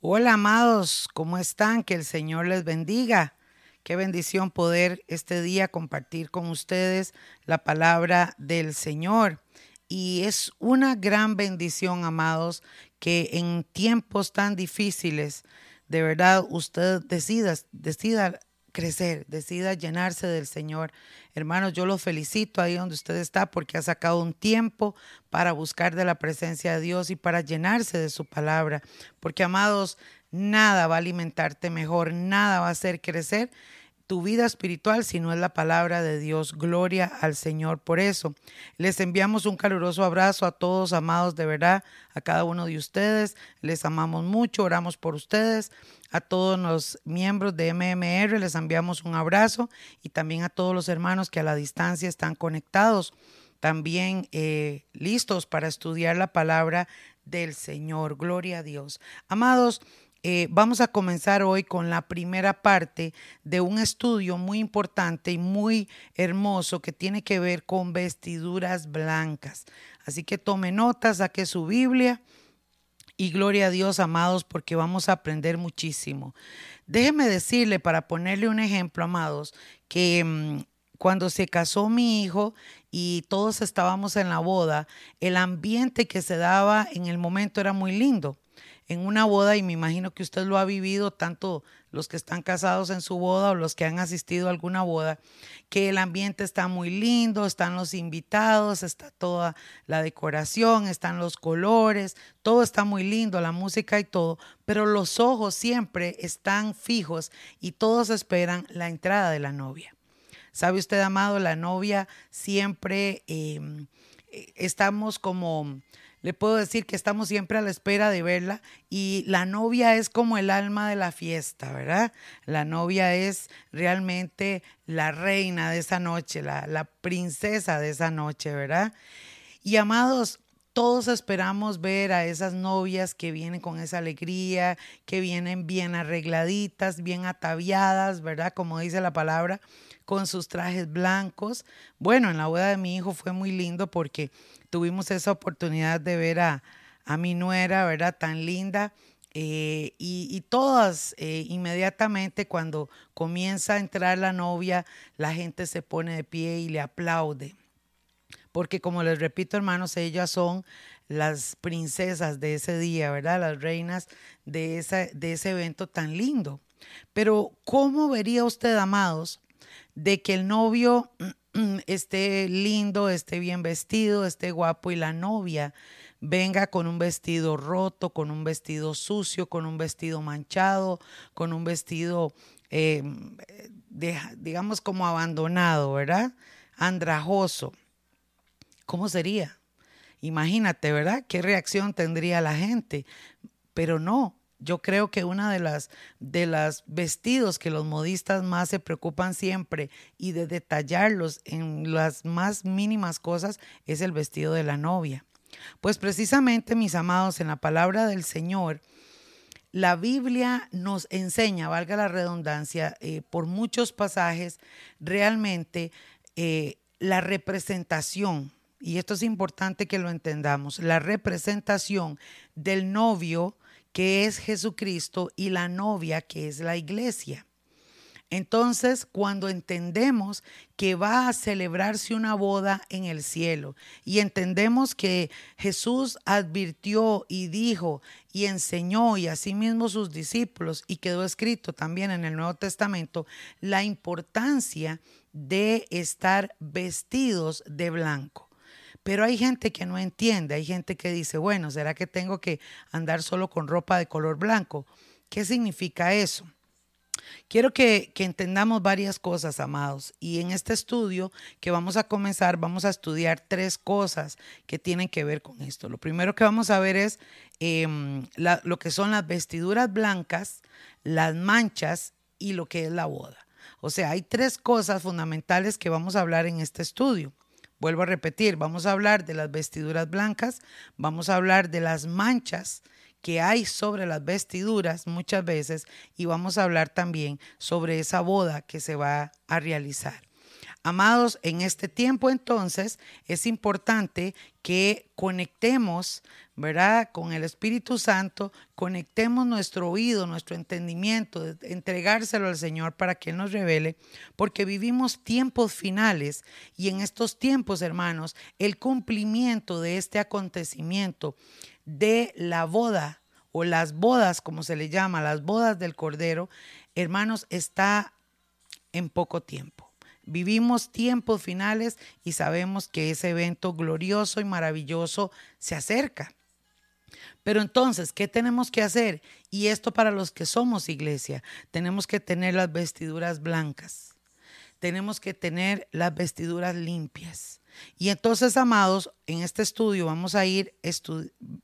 Hola amados, ¿cómo están? Que el Señor les bendiga. Qué bendición poder este día compartir con ustedes la palabra del Señor. Y es una gran bendición, amados, que en tiempos tan difíciles, de verdad, usted decida, decida crecer, decida llenarse del Señor. Hermanos, yo lo felicito ahí donde usted está porque ha sacado un tiempo para buscar de la presencia de Dios y para llenarse de su palabra. Porque, amados, nada va a alimentarte mejor, nada va a hacer crecer tu vida espiritual si no es la palabra de Dios. Gloria al Señor por eso. Les enviamos un caluroso abrazo a todos, amados, de verdad, a cada uno de ustedes. Les amamos mucho, oramos por ustedes. A todos los miembros de MMR les enviamos un abrazo y también a todos los hermanos que a la distancia están conectados, también eh, listos para estudiar la palabra del Señor. Gloria a Dios. Amados, eh, vamos a comenzar hoy con la primera parte de un estudio muy importante y muy hermoso que tiene que ver con vestiduras blancas. Así que tome notas, saque su Biblia y gloria a Dios, amados, porque vamos a aprender muchísimo. Déjeme decirle, para ponerle un ejemplo, amados, que mm, cuando se casó mi hijo y todos estábamos en la boda, el ambiente que se daba en el momento era muy lindo en una boda y me imagino que usted lo ha vivido, tanto los que están casados en su boda o los que han asistido a alguna boda, que el ambiente está muy lindo, están los invitados, está toda la decoración, están los colores, todo está muy lindo, la música y todo, pero los ojos siempre están fijos y todos esperan la entrada de la novia. ¿Sabe usted, amado? La novia siempre em, eh, estamos como le puedo decir que estamos siempre a la espera de verla y la novia es como el alma de la fiesta, ¿verdad? La novia es realmente la reina de esa noche, la, la princesa de esa noche, ¿verdad? Y amados, todos esperamos ver a esas novias que vienen con esa alegría, que vienen bien arregladitas, bien ataviadas, ¿verdad? Como dice la palabra, con sus trajes blancos. Bueno, en la boda de mi hijo fue muy lindo porque tuvimos esa oportunidad de ver a, mi nuera, ¿verdad? Tan linda. Eh, y, todas eh, inmediatamente cuando comienza a entrar la novia, la gente se pone de pie y le aplaude porque como les repito hermanos, ellas son las princesas de ese día, ¿verdad? Las reinas de, de ese evento tan lindo. Pero ¿cómo vería usted, amados, de que el novio esté lindo, esté bien vestido, esté guapo y la novia venga con un vestido roto, con un vestido sucio, con un vestido manchado, con un vestido, eh, digamos, como abandonado, ¿verdad? Andrajoso. ¿cómo sería? Imagínate, ¿verdad? ¿Qué reacción tendría la gente? Pero no, yo creo que una de las de las vestidos que los modistas más se preocupan siempre y de detallarlos en las más mínimas cosas es el vestido de la novia. Pues precisamente, mis amados, en la palabra del Señor, la Biblia nos enseña, valga la redundancia, eh, por muchos pasajes, realmente eh, la representación y esto es importante que lo entendamos, la representación del novio que es Jesucristo y la novia que es la iglesia. Entonces, cuando entendemos que va a celebrarse una boda en el cielo y entendemos que Jesús advirtió y dijo y enseñó y asimismo sus discípulos y quedó escrito también en el Nuevo Testamento la importancia de estar vestidos de blanco. Pero hay gente que no entiende, hay gente que dice, bueno, ¿será que tengo que andar solo con ropa de color blanco? ¿Qué significa eso? Quiero que, entendamos varias cosas, amados. Y en este estudio que vamos a comenzar, vamos a estudiar tres cosas que tienen que ver con esto. Lo primero que vamos a ver es em, lo que son las vestiduras blancas, las manchas y lo que es la boda. O sea, hay tres cosas fundamentales que vamos a hablar en este estudio. Vuelvo a repetir, vamos a hablar de las vestiduras blancas, vamos a hablar de las manchas que hay sobre las vestiduras muchas veces y vamos a hablar también sobre esa boda que se va a realizar. Amados, en este tiempo entonces es importante que conectemos, ¿verdad? Con el Espíritu Santo, conectemos nuestro oído, nuestro entendimiento, entregárselo al Señor para que Él nos revele, porque vivimos tiempos finales y en estos tiempos, hermanos, el cumplimiento de este acontecimiento de la boda o las bodas, como se le llama, las bodas del Cordero, hermanos, está en poco tiempo. Vivimos tiempos finales y sabemos que ese evento glorioso y maravilloso se acerca. Pero entonces, ¿qué tenemos que hacer? Y esto para los que somos iglesia, tenemos que tener las vestiduras blancas, tenemos que tener las vestiduras limpias. Y entonces, amados, en este estudio vamos a ir,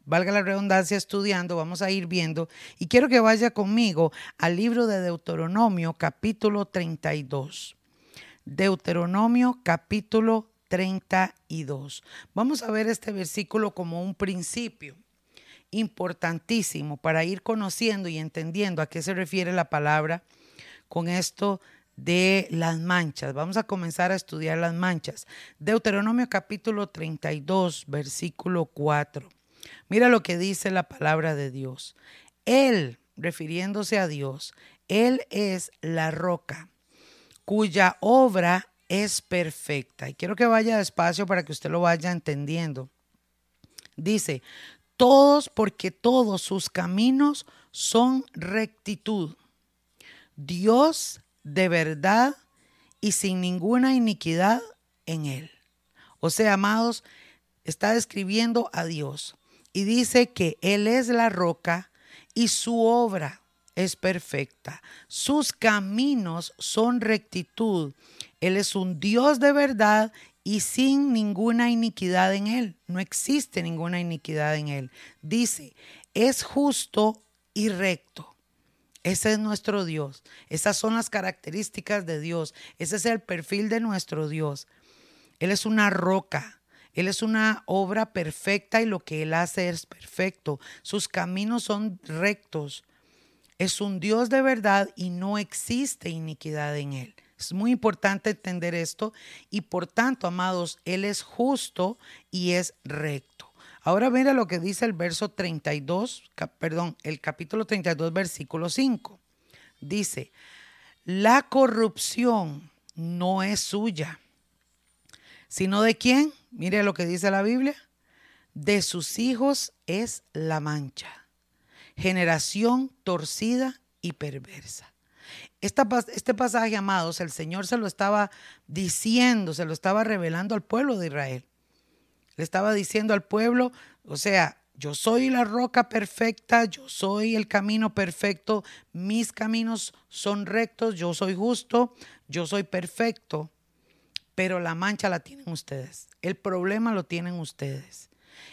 valga la redundancia, estudiando, vamos a ir viendo, y quiero que vaya conmigo al libro de Deuteronomio capítulo 32. Deuteronomio capítulo 32. Vamos a ver este versículo como un principio importantísimo para ir conociendo y entendiendo a qué se refiere la palabra con esto de las manchas. Vamos a comenzar a estudiar las manchas. Deuteronomio capítulo 32, versículo 4. Mira lo que dice la palabra de Dios. Él, refiriéndose a Dios, Él es la roca cuya obra es perfecta. Y quiero que vaya despacio para que usted lo vaya entendiendo. Dice, todos porque todos sus caminos son rectitud. Dios de verdad y sin ninguna iniquidad en él. O sea, amados, está describiendo a Dios y dice que Él es la roca y su obra es perfecta. Sus caminos son rectitud. Él es un Dios de verdad y sin ninguna iniquidad en él. No existe ninguna iniquidad en él. Dice, es justo y recto. Ese es nuestro Dios. Esas son las características de Dios. Ese es el perfil de nuestro Dios. Él es una roca. Él es una obra perfecta y lo que Él hace es perfecto. Sus caminos son rectos es un Dios de verdad y no existe iniquidad en Él. Es muy importante entender esto y por tanto, amados, Él es justo y es recto. Ahora mira lo que dice el verso 32, perdón, el capítulo 32, versículo 5. Dice, la corrupción no es suya, sino de quién? Mire lo que dice la Biblia. De sus hijos es la mancha generación torcida y perversa. este pasaje, amados, el Señor se lo estaba diciendo, se lo estaba revelando al pueblo de Israel. Le estaba diciendo al pueblo, o sea, yo soy la roca perfecta, yo soy el camino perfecto, mis caminos son rectos, yo soy justo, yo soy perfecto, pero la mancha la tienen ustedes, el problema lo tienen ustedes.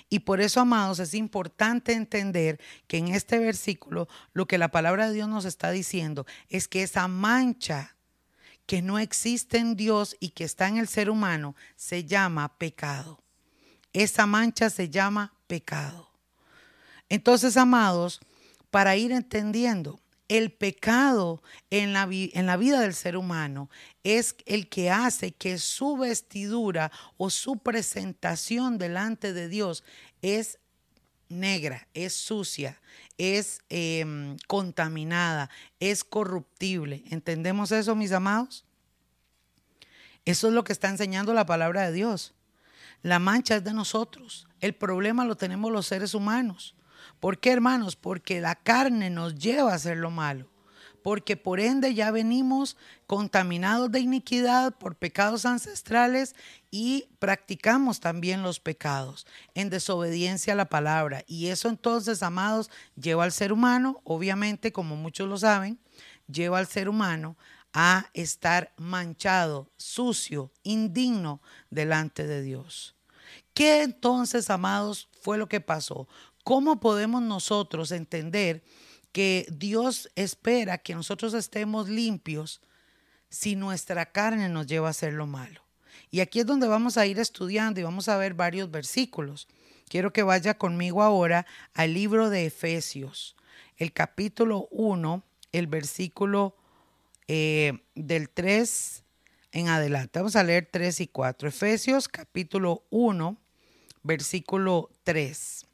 Y por eso, amados, es importante entender que en este versículo lo que la palabra de Dios nos está diciendo es que esa mancha que no existe en Dios y que está en el ser humano se llama pecado. Esa mancha se llama pecado. Entonces, amados, para ir entendiendo, el pecado en la, vida del ser humano es el que hace que su vestidura o su presentación delante de Dios es negra, es sucia, es em, contaminada, es corruptible. ¿Entendemos eso, mis amados? Eso es lo que está enseñando la palabra de Dios. La mancha es de nosotros. El problema lo tenemos los seres humanos. ¿Por qué, hermanos? Porque la carne nos lleva a hacer lo malo. Porque por ende ya venimos contaminados de iniquidad por pecados ancestrales y practicamos también los pecados en desobediencia a la palabra. Y eso entonces, amados, lleva al ser humano, obviamente, como muchos lo saben, lleva al ser humano a estar manchado, sucio, indigno delante de Dios. ¿Qué entonces, amados, fue lo que pasó? ¿Cómo podemos nosotros entender que Dios espera que nosotros estemos limpios si nuestra carne nos lleva a hacer lo malo? Y aquí es donde vamos a ir estudiando y vamos a ver varios versículos. Quiero que vaya conmigo ahora al libro de Efesios, el capítulo 1, el versículo eh, del 3 en adelante. Vamos a leer 3 y 4. Efesios capítulo 1, versículo 3.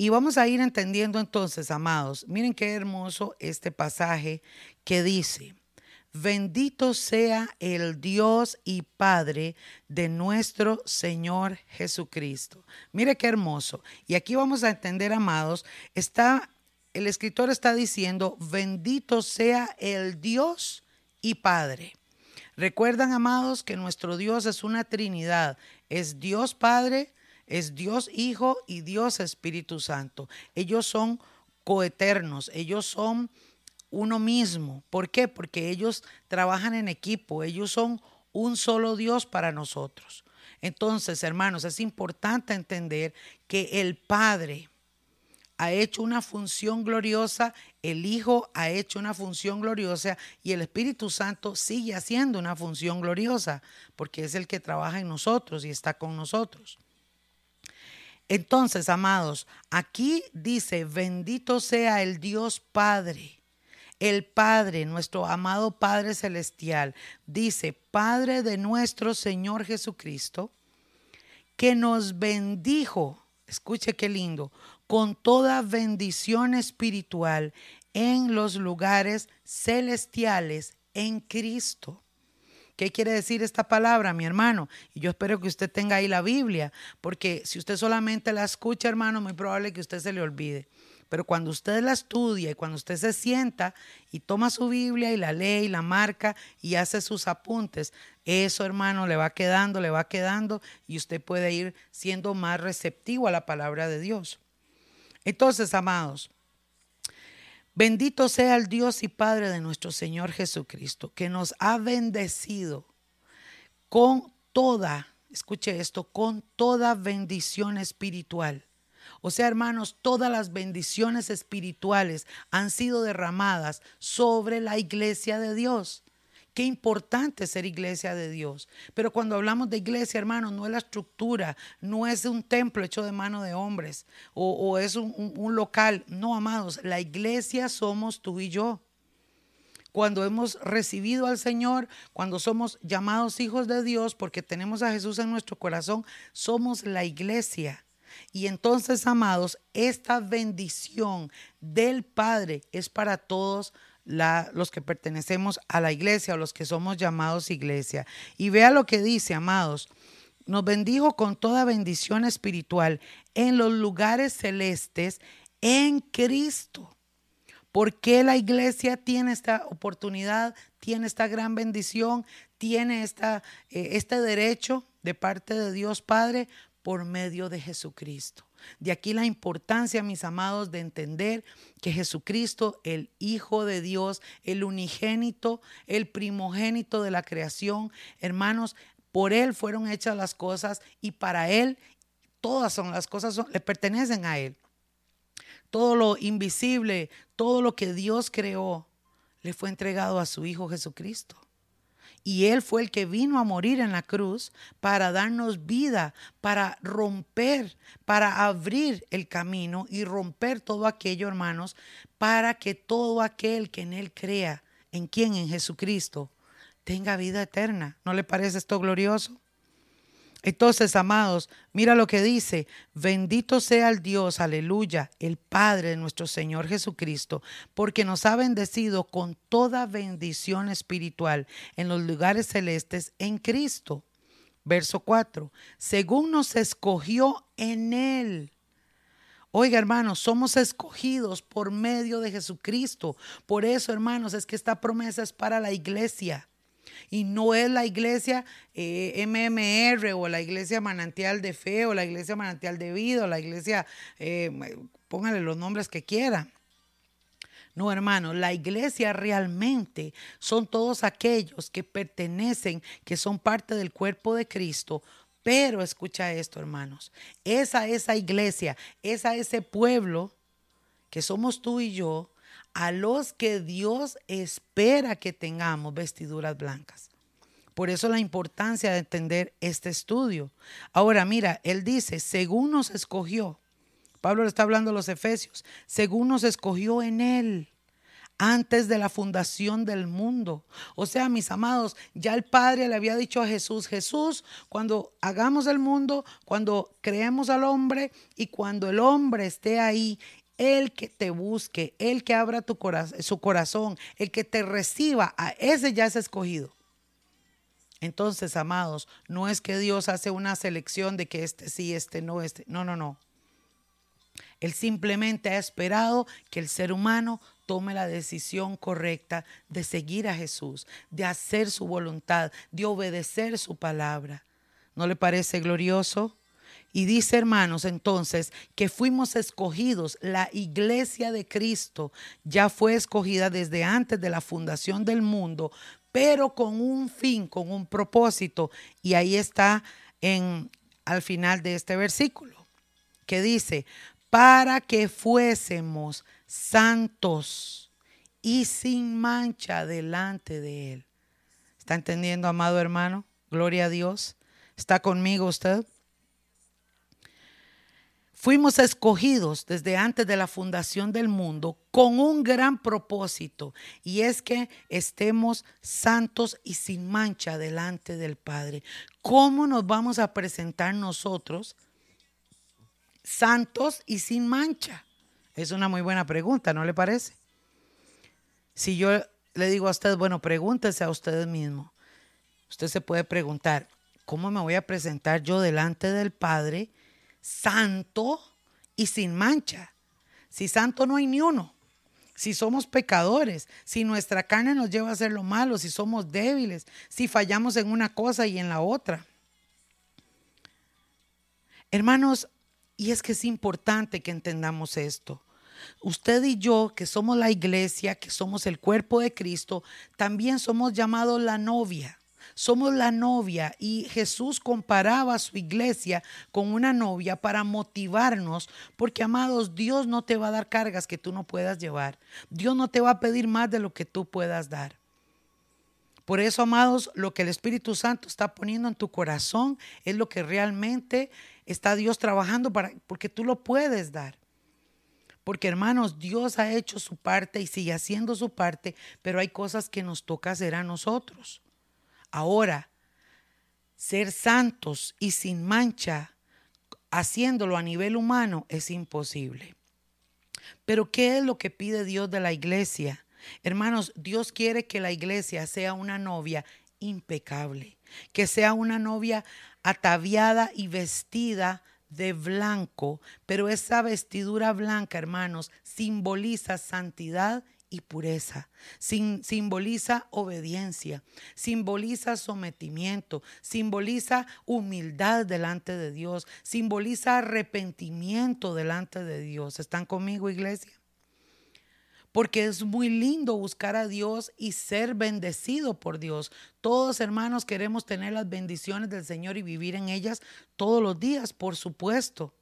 Y vamos a ir entendiendo entonces, amados, miren qué hermoso este pasaje que dice, bendito sea el Dios y Padre de nuestro Señor Jesucristo. Mire qué hermoso. Y aquí vamos a entender, amados, está el escritor está diciendo, bendito sea el Dios y Padre. Recuerdan, amados, que nuestro Dios es una Trinidad. Es Dios Padre, es Dios Hijo y Dios Espíritu Santo. Ellos son coeternos, ellos son uno mismo. ¿Por qué? Porque ellos trabajan en equipo, ellos son un solo Dios para nosotros. Entonces, hermanos, es importante entender que el Padre, ha hecho una función gloriosa, el Hijo ha hecho una función gloriosa y el Espíritu Santo sigue haciendo una función gloriosa, porque es el que trabaja en nosotros y está con nosotros. Entonces, amados, aquí dice, bendito sea el Dios Padre. El Padre, nuestro amado Padre Celestial, dice, Padre de nuestro Señor Jesucristo, que nos bendijo, escuche qué lindo, con toda bendición espiritual en los lugares celestiales en Cristo. ¿Qué quiere decir esta palabra, mi hermano? Y yo espero que usted tenga ahí la Biblia, porque si usted solamente la escucha, hermano, muy probable que usted se le olvide. Pero cuando usted la estudia y cuando usted se sienta y toma su Biblia y la lee y la marca y hace sus apuntes, eso, hermano, le va quedando, le va quedando y usted puede ir siendo más receptivo a la palabra de Dios. Entonces, amados, bendito sea el Dios y Padre de nuestro Señor Jesucristo, que nos ha bendecido con toda, escuche esto, con toda bendición espiritual. O sea, hermanos, todas las bendiciones espirituales han sido derramadas sobre la iglesia de Dios. Qué importante ser iglesia de Dios. Pero cuando hablamos de iglesia, hermanos, no es la estructura, no es un templo hecho de mano de hombres o, es un, un local. No, amados, la iglesia somos tú y yo cuando hemos recibido al Señor, cuando somos llamados hijos de Dios, porque tenemos a Jesús en nuestro corazón, somos la iglesia. Y entonces, amados, esta bendición del Padre es para todos los que pertenecemos a la iglesia o los que somos llamados iglesia. Y vea lo que dice, amados. Nos bendijo con toda bendición espiritual en los lugares celestes en Cristo. ¿Por qué la iglesia tiene esta oportunidad, tiene esta gran bendición, tiene esta, eh, este derecho de parte de Dios Padre? Por medio de Jesucristo. De aquí la importancia, mis amados, de entender que Jesucristo, el Hijo de Dios, el unigénito, el primogénito de la creación, hermanos, por Él fueron hechas las cosas y para Él todas son las cosas, le pertenecen a Él. Todo lo invisible, todo lo que Dios creó, le fue entregado a su Hijo Jesucristo. Y Él fue el que vino a morir en la cruz para darnos vida, para romper, para abrir el camino y romper todo aquello, hermanos, para que todo aquel que en Él crea, en quien, en Jesucristo, tenga vida eterna. ¿No le parece esto glorioso? Entonces, amados, mira lo que dice, bendito sea el Dios, aleluya, el Padre de nuestro Señor Jesucristo, porque nos ha bendecido con toda bendición espiritual en los lugares celestes en Cristo. Verso 4, según nos escogió en Él. Oiga, hermanos, somos escogidos por medio de Jesucristo. Por eso, hermanos, es que esta promesa es para la iglesia. Y no es la iglesia eh, MMR o la iglesia manantial de fe o la iglesia manantial de vida o la iglesia, eh, póngale los nombres que quiera. No, hermano, la iglesia realmente son todos aquellos que pertenecen, que son parte del cuerpo de Cristo. Pero escucha esto, hermanos, esa, esa iglesia, esa, ese pueblo que somos tú y yo, a los que Dios espera que tengamos vestiduras blancas. Por eso la importancia de entender este estudio. Ahora mira, él dice, según nos escogió, Pablo le está hablando a los Efesios, según nos escogió en él antes de la fundación del mundo. O sea, mis amados, ya el Padre le había dicho a Jesús, Jesús, cuando hagamos el mundo, cuando creemos al hombre y cuando el hombre esté ahí el que te busque, el que abra tu su corazón, el que te reciba, a ese ya es escogido. Entonces, amados, no es que Dios hace una selección de que este sí, este no, este. No, no, no. Él simplemente ha esperado que el ser humano tome la decisión correcta de seguir a Jesús, de hacer su voluntad, de obedecer su palabra. ¿No le parece glorioso? Y dice, hermanos, entonces, que fuimos escogidos, la iglesia de Cristo ya fue escogida desde antes de la fundación del mundo pero con un fin, con un propósito. Y ahí está en al final de este versículo, que dice, para que fuésemos santos y sin mancha delante de Él. ¿Está entendiendo, amado hermano? Gloria a Dios. ¿Está conmigo usted? Fuimos escogidos desde antes de la fundación del mundo con un gran propósito y es que estemos santos y sin mancha delante del Padre. ¿Cómo nos vamos a presentar nosotros santos y sin mancha? Es una muy buena pregunta, ¿no le parece? Si yo le digo a usted, bueno, pregúntese a usted mismo. Usted se puede preguntar, ¿cómo me voy a presentar yo delante del Padre? Santo y sin mancha. Si santo no hay ni uno. Si somos pecadores, si nuestra carne nos lleva a hacer lo malo, si somos débiles, si fallamos en una cosa y en la otra. Hermanos, y es que es importante que entendamos esto. Usted y yo, que somos la iglesia, que somos el cuerpo de Cristo, también somos llamados la novia. Somos la novia y Jesús comparaba su iglesia con una novia para motivarnos, porque amados, Dios no te va a dar cargas que tú no puedas llevar. Dios no te va a pedir más de lo que tú puedas dar. Por eso, amados, lo que el Espíritu Santo está poniendo en tu corazón es lo que realmente está Dios trabajando para porque tú lo puedes dar. Porque hermanos, Dios ha hecho su parte y sigue haciendo su parte, pero hay cosas que nos toca hacer a nosotros. Ahora, ser santos y sin mancha, haciéndolo a nivel humano, es imposible. Pero ¿qué es lo que pide Dios de la iglesia? Hermanos, Dios quiere que la iglesia sea una novia impecable, que sea una novia ataviada y vestida de blanco, pero esa vestidura blanca, hermanos, simboliza santidad y pureza. simboliza obediencia, simboliza sometimiento, simboliza humildad delante de Dios, simboliza arrepentimiento delante de Dios. ¿Están conmigo, iglesia? Porque es muy lindo buscar a Dios y ser bendecido por Dios. Todos hermanos queremos tener las bendiciones del Señor y vivir en ellas todos los días, por supuesto.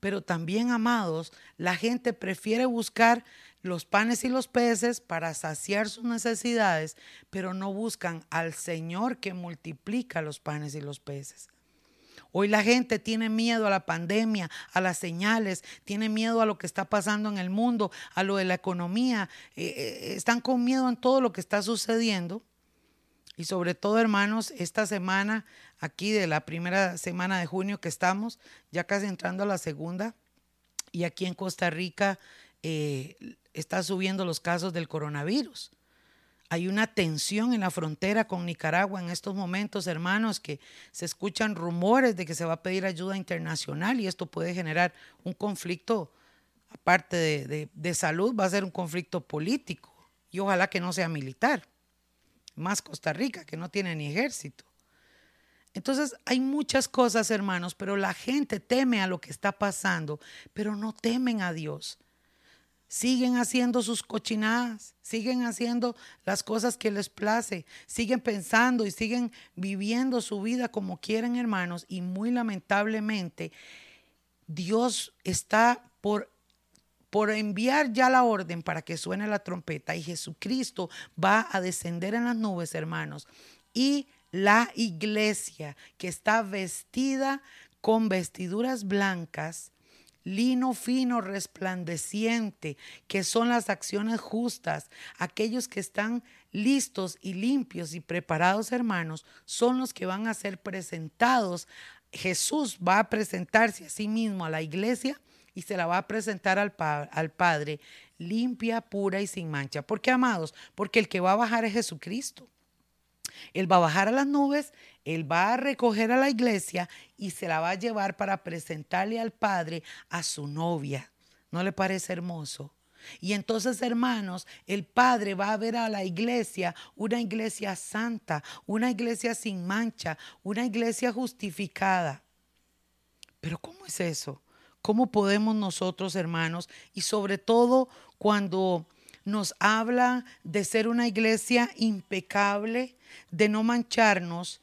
Pero también, amados, la gente prefiere buscar los panes y los peces para saciar sus necesidades, pero no buscan al Señor que multiplica los panes y los peces. Hoy la gente tiene miedo a la pandemia, a las señales, tiene miedo a lo que está pasando en el mundo, a lo de la economía, eh, eh, están con miedo en todo lo que está sucediendo. Y sobre todo, hermanos, esta semana, aquí de la primera semana de junio que estamos, ya casi entrando a la segunda, y aquí en Costa Rica eh, está subiendo los casos del coronavirus. Hay una tensión en la frontera con Nicaragua en estos momentos, hermanos, que se escuchan rumores de que se va a pedir ayuda internacional y esto puede generar un conflicto, aparte de, de salud, va a ser un conflicto político y ojalá que no sea militar. Más Costa Rica, que no tiene ni ejército. Entonces hay muchas cosas, hermanos, pero la gente teme a lo que está pasando, pero no temen a Dios siguen haciendo sus cochinadas, siguen haciendo las cosas que les place, siguen pensando y siguen viviendo su vida como quieren, hermanos, y muy lamentablemente Dios está por por enviar ya la orden para que suene la trompeta y Jesucristo va a descender en las nubes, hermanos. Y la iglesia que está vestida con vestiduras blancas, lino fino, resplandeciente, que son las acciones justas. Aquellos que están listos y limpios y preparados, hermanos, son los que van a ser presentados. Jesús va a presentarse a sí mismo a la iglesia y se la va a presentar al, al Padre limpia, pura y sin mancha. ¿Por qué, amados? Porque el que va a bajar es Jesucristo. Él va a bajar a las nubes, Él va a recoger a la iglesia y se la va a llevar para presentarle al Padre a su novia. ¿No le parece hermoso? Y entonces, hermanos, el Padre va a ver a la iglesia, una iglesia santa, una iglesia sin mancha, una iglesia justificada. Pero ¿cómo es eso? ¿Cómo podemos nosotros, hermanos, y sobre todo cuando nos habla de ser una iglesia impecable, de no mancharnos,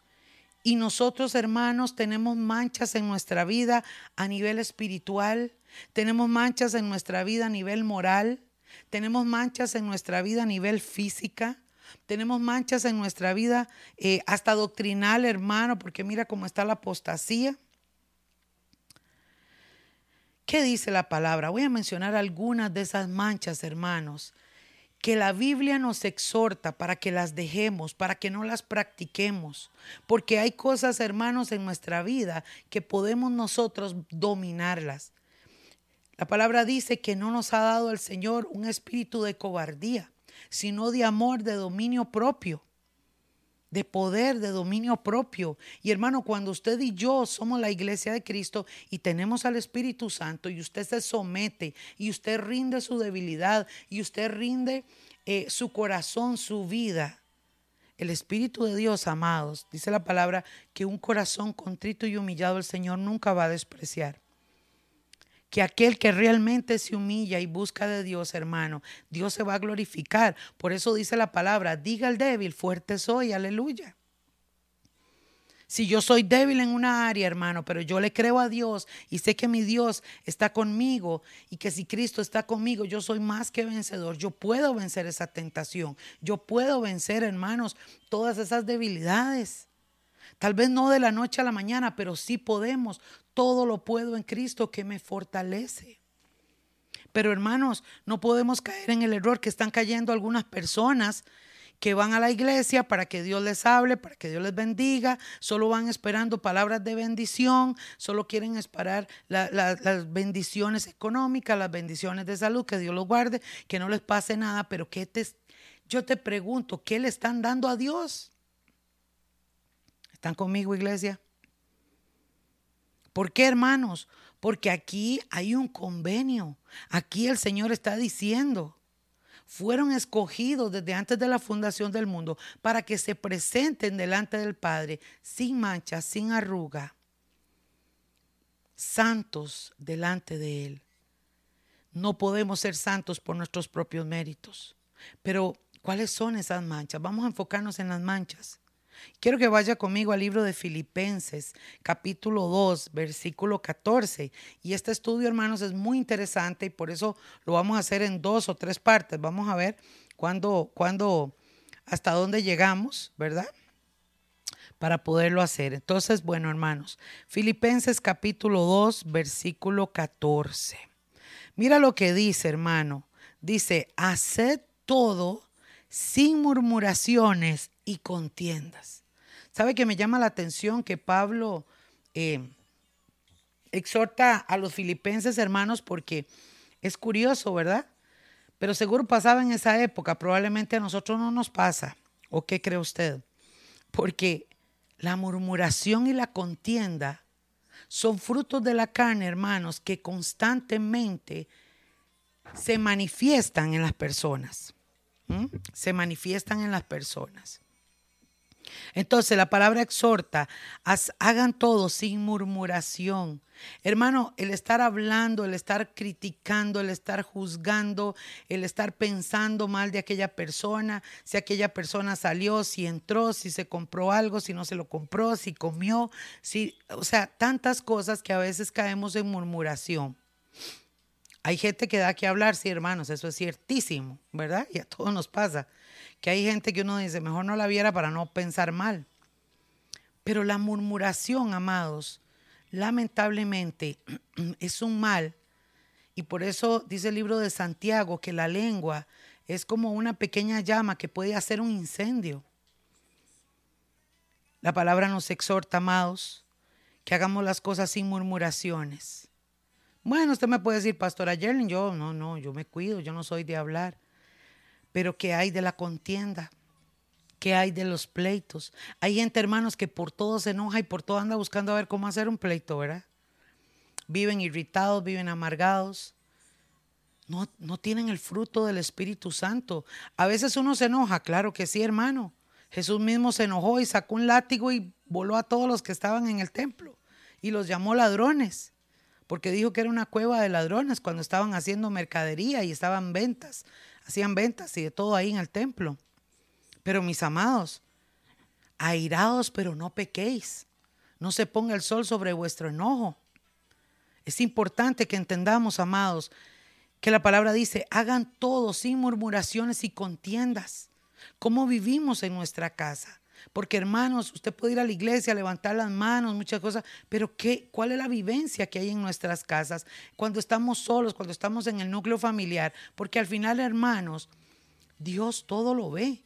y nosotros, hermanos, tenemos manchas en nuestra vida a nivel espiritual, tenemos manchas en nuestra vida a nivel moral, tenemos manchas en nuestra vida a nivel física, tenemos manchas en nuestra vida eh, hasta doctrinal, hermano, porque mira cómo está la apostasía. ¿Qué dice la palabra? Voy a mencionar algunas de esas manchas, hermanos, que la Biblia nos exhorta para que las dejemos, para que no las practiquemos, porque hay cosas, hermanos, en nuestra vida que podemos nosotros dominarlas. La palabra dice que no nos ha dado el Señor un espíritu de cobardía, sino de amor, de dominio propio de poder, de dominio propio. Y hermano, cuando usted y yo somos la iglesia de Cristo y tenemos al Espíritu Santo y usted se somete y usted rinde su debilidad y usted rinde eh, su corazón, su vida. El Espíritu de Dios, amados, dice la palabra que un corazón contrito y humillado el Señor nunca va a despreciar que aquel que realmente se humilla y busca de Dios, hermano, Dios se va a glorificar. Por eso dice la palabra, diga el débil, fuerte soy, aleluya. Si yo soy débil en una área, hermano, pero yo le creo a Dios y sé que mi Dios está conmigo y que si Cristo está conmigo, yo soy más que vencedor. Yo puedo vencer esa tentación. Yo puedo vencer, hermanos, todas esas debilidades. Tal vez no de la noche a la mañana, pero sí podemos. Todo lo puedo en Cristo que me fortalece. Pero hermanos, no podemos caer en el error que están cayendo algunas personas que van a la iglesia para que Dios les hable, para que Dios les bendiga, solo van esperando palabras de bendición, solo quieren esperar las bendiciones económicas, las bendiciones de salud, que Dios los guarde, que no les pase nada, pero ¿qué te, yo te pregunto, ¿qué le están dando a Dios? ¿Están conmigo, iglesia? ¿Por qué, hermanos? Porque aquí hay un convenio. Aquí el Señor está diciendo, fueron escogidos desde antes de la fundación del mundo para que se presenten delante del Padre sin mancha, sin arruga, santos delante de Él. No podemos ser santos por nuestros propios méritos. Pero, ¿cuáles son esas manchas? Vamos a enfocarnos en las manchas. Quiero que vaya conmigo al libro de Filipenses, capítulo 2, versículo 14. Y este estudio, hermanos, es muy interesante y por eso lo vamos a hacer en dos o tres partes. Vamos a ver cuándo, cuándo, hasta dónde llegamos, ¿verdad? Para poderlo hacer. Entonces, bueno, hermanos, Filipenses capítulo 2, versículo 14. Mira lo que dice, hermano. Dice, haced todo sin murmuraciones y contiendas. ¿Sabe que me llama la atención que Pablo eh, exhorta a los filipenses hermanos porque es curioso, ¿verdad? Pero seguro pasaba en esa época, probablemente a nosotros no nos pasa. ¿O qué cree usted? Porque la murmuración y la contienda son frutos de la carne, hermanos, que constantemente se manifiestan en las personas. Se manifiestan en las personas. Entonces la palabra exhorta, hagan todo sin murmuración. Hermano, el estar hablando, el estar criticando, el estar juzgando, el estar pensando mal de aquella persona, si aquella persona salió, si entró, si se compró algo, si no se lo compró, si comió, si, o sea, tantas cosas que a veces caemos en murmuración. Hay gente que da que hablar, sí, hermanos, eso es ciertísimo, ¿verdad? Y a todos nos pasa que hay gente que uno dice, mejor no la viera para no pensar mal. Pero la murmuración, amados, lamentablemente es un mal Y por eso dice el libro de Santiago que la lengua es como una pequeña llama que puede hacer un incendio. La palabra nos exhorta, amados, que hagamos las cosas sin murmuraciones. Bueno, usted me puede decir, Pastora Yerlin, yo no, no, yo me cuido, yo no soy de hablar. Pero ¿qué hay de la contienda? ¿Qué hay de los pleitos? Hay gente, hermanos, que por todo se enoja y por todo anda buscando a ver cómo hacer un pleito, ¿verdad? Viven irritados, viven amargados. No, no tienen el fruto del Espíritu Santo. A veces uno se enoja, claro que sí, hermano. Jesús mismo se enojó y sacó un látigo y voló a todos los que estaban en el templo y los llamó ladrones, porque dijo que era una cueva de ladrones cuando estaban haciendo mercadería y estaban ventas, hacían ventas y de todo ahí en el templo. Pero mis amados, airados, pero no pequéis. No se ponga el sol sobre vuestro enojo. Es importante que entendamos, amados, que la palabra dice, hagan todo sin murmuraciones y contiendas. ¿Cómo vivimos en nuestra casa? Porque hermanos, usted puede ir a la iglesia, levantar las manos, muchas cosas, pero ¿qué, ¿cuál es la vivencia que hay en nuestras casas cuando estamos solos, cuando estamos en el núcleo familiar? Porque al final, hermanos, Dios todo lo ve.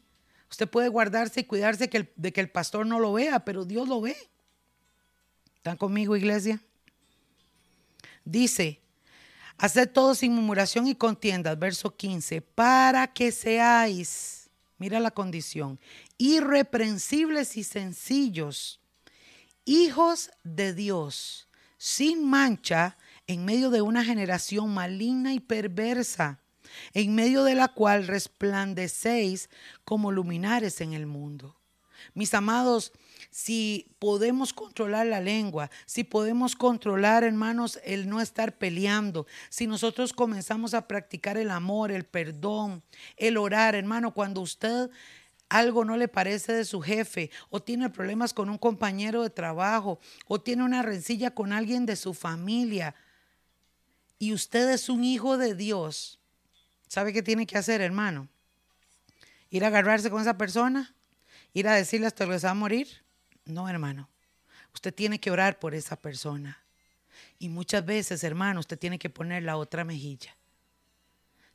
Usted puede guardarse y cuidarse de que el pastor no lo vea, pero Dios lo ve. ¿Están conmigo, iglesia? Dice, haced todo sin murmuración y contiendas, verso 15, para que seáis, mira la condición, irreprensibles y sencillos, hijos de Dios, sin mancha, en medio de una generación maligna y perversa en medio de la cual resplandecéis como luminares en el mundo. Mis amados, si podemos controlar la lengua, si podemos controlar, hermanos, el no estar peleando, si nosotros comenzamos a practicar el amor, el perdón, el orar, hermano, cuando usted algo no le parece de su jefe o tiene problemas con un compañero de trabajo o tiene una rencilla con alguien de su familia y usted es un hijo de Dios, ¿Sabe qué tiene que hacer, hermano? ¿Ir a agarrarse con esa persona? ¿Ir a decirle hasta que se va a morir? No, hermano. Usted tiene que orar por esa persona. Y muchas veces, hermano, usted tiene que poner la otra mejilla.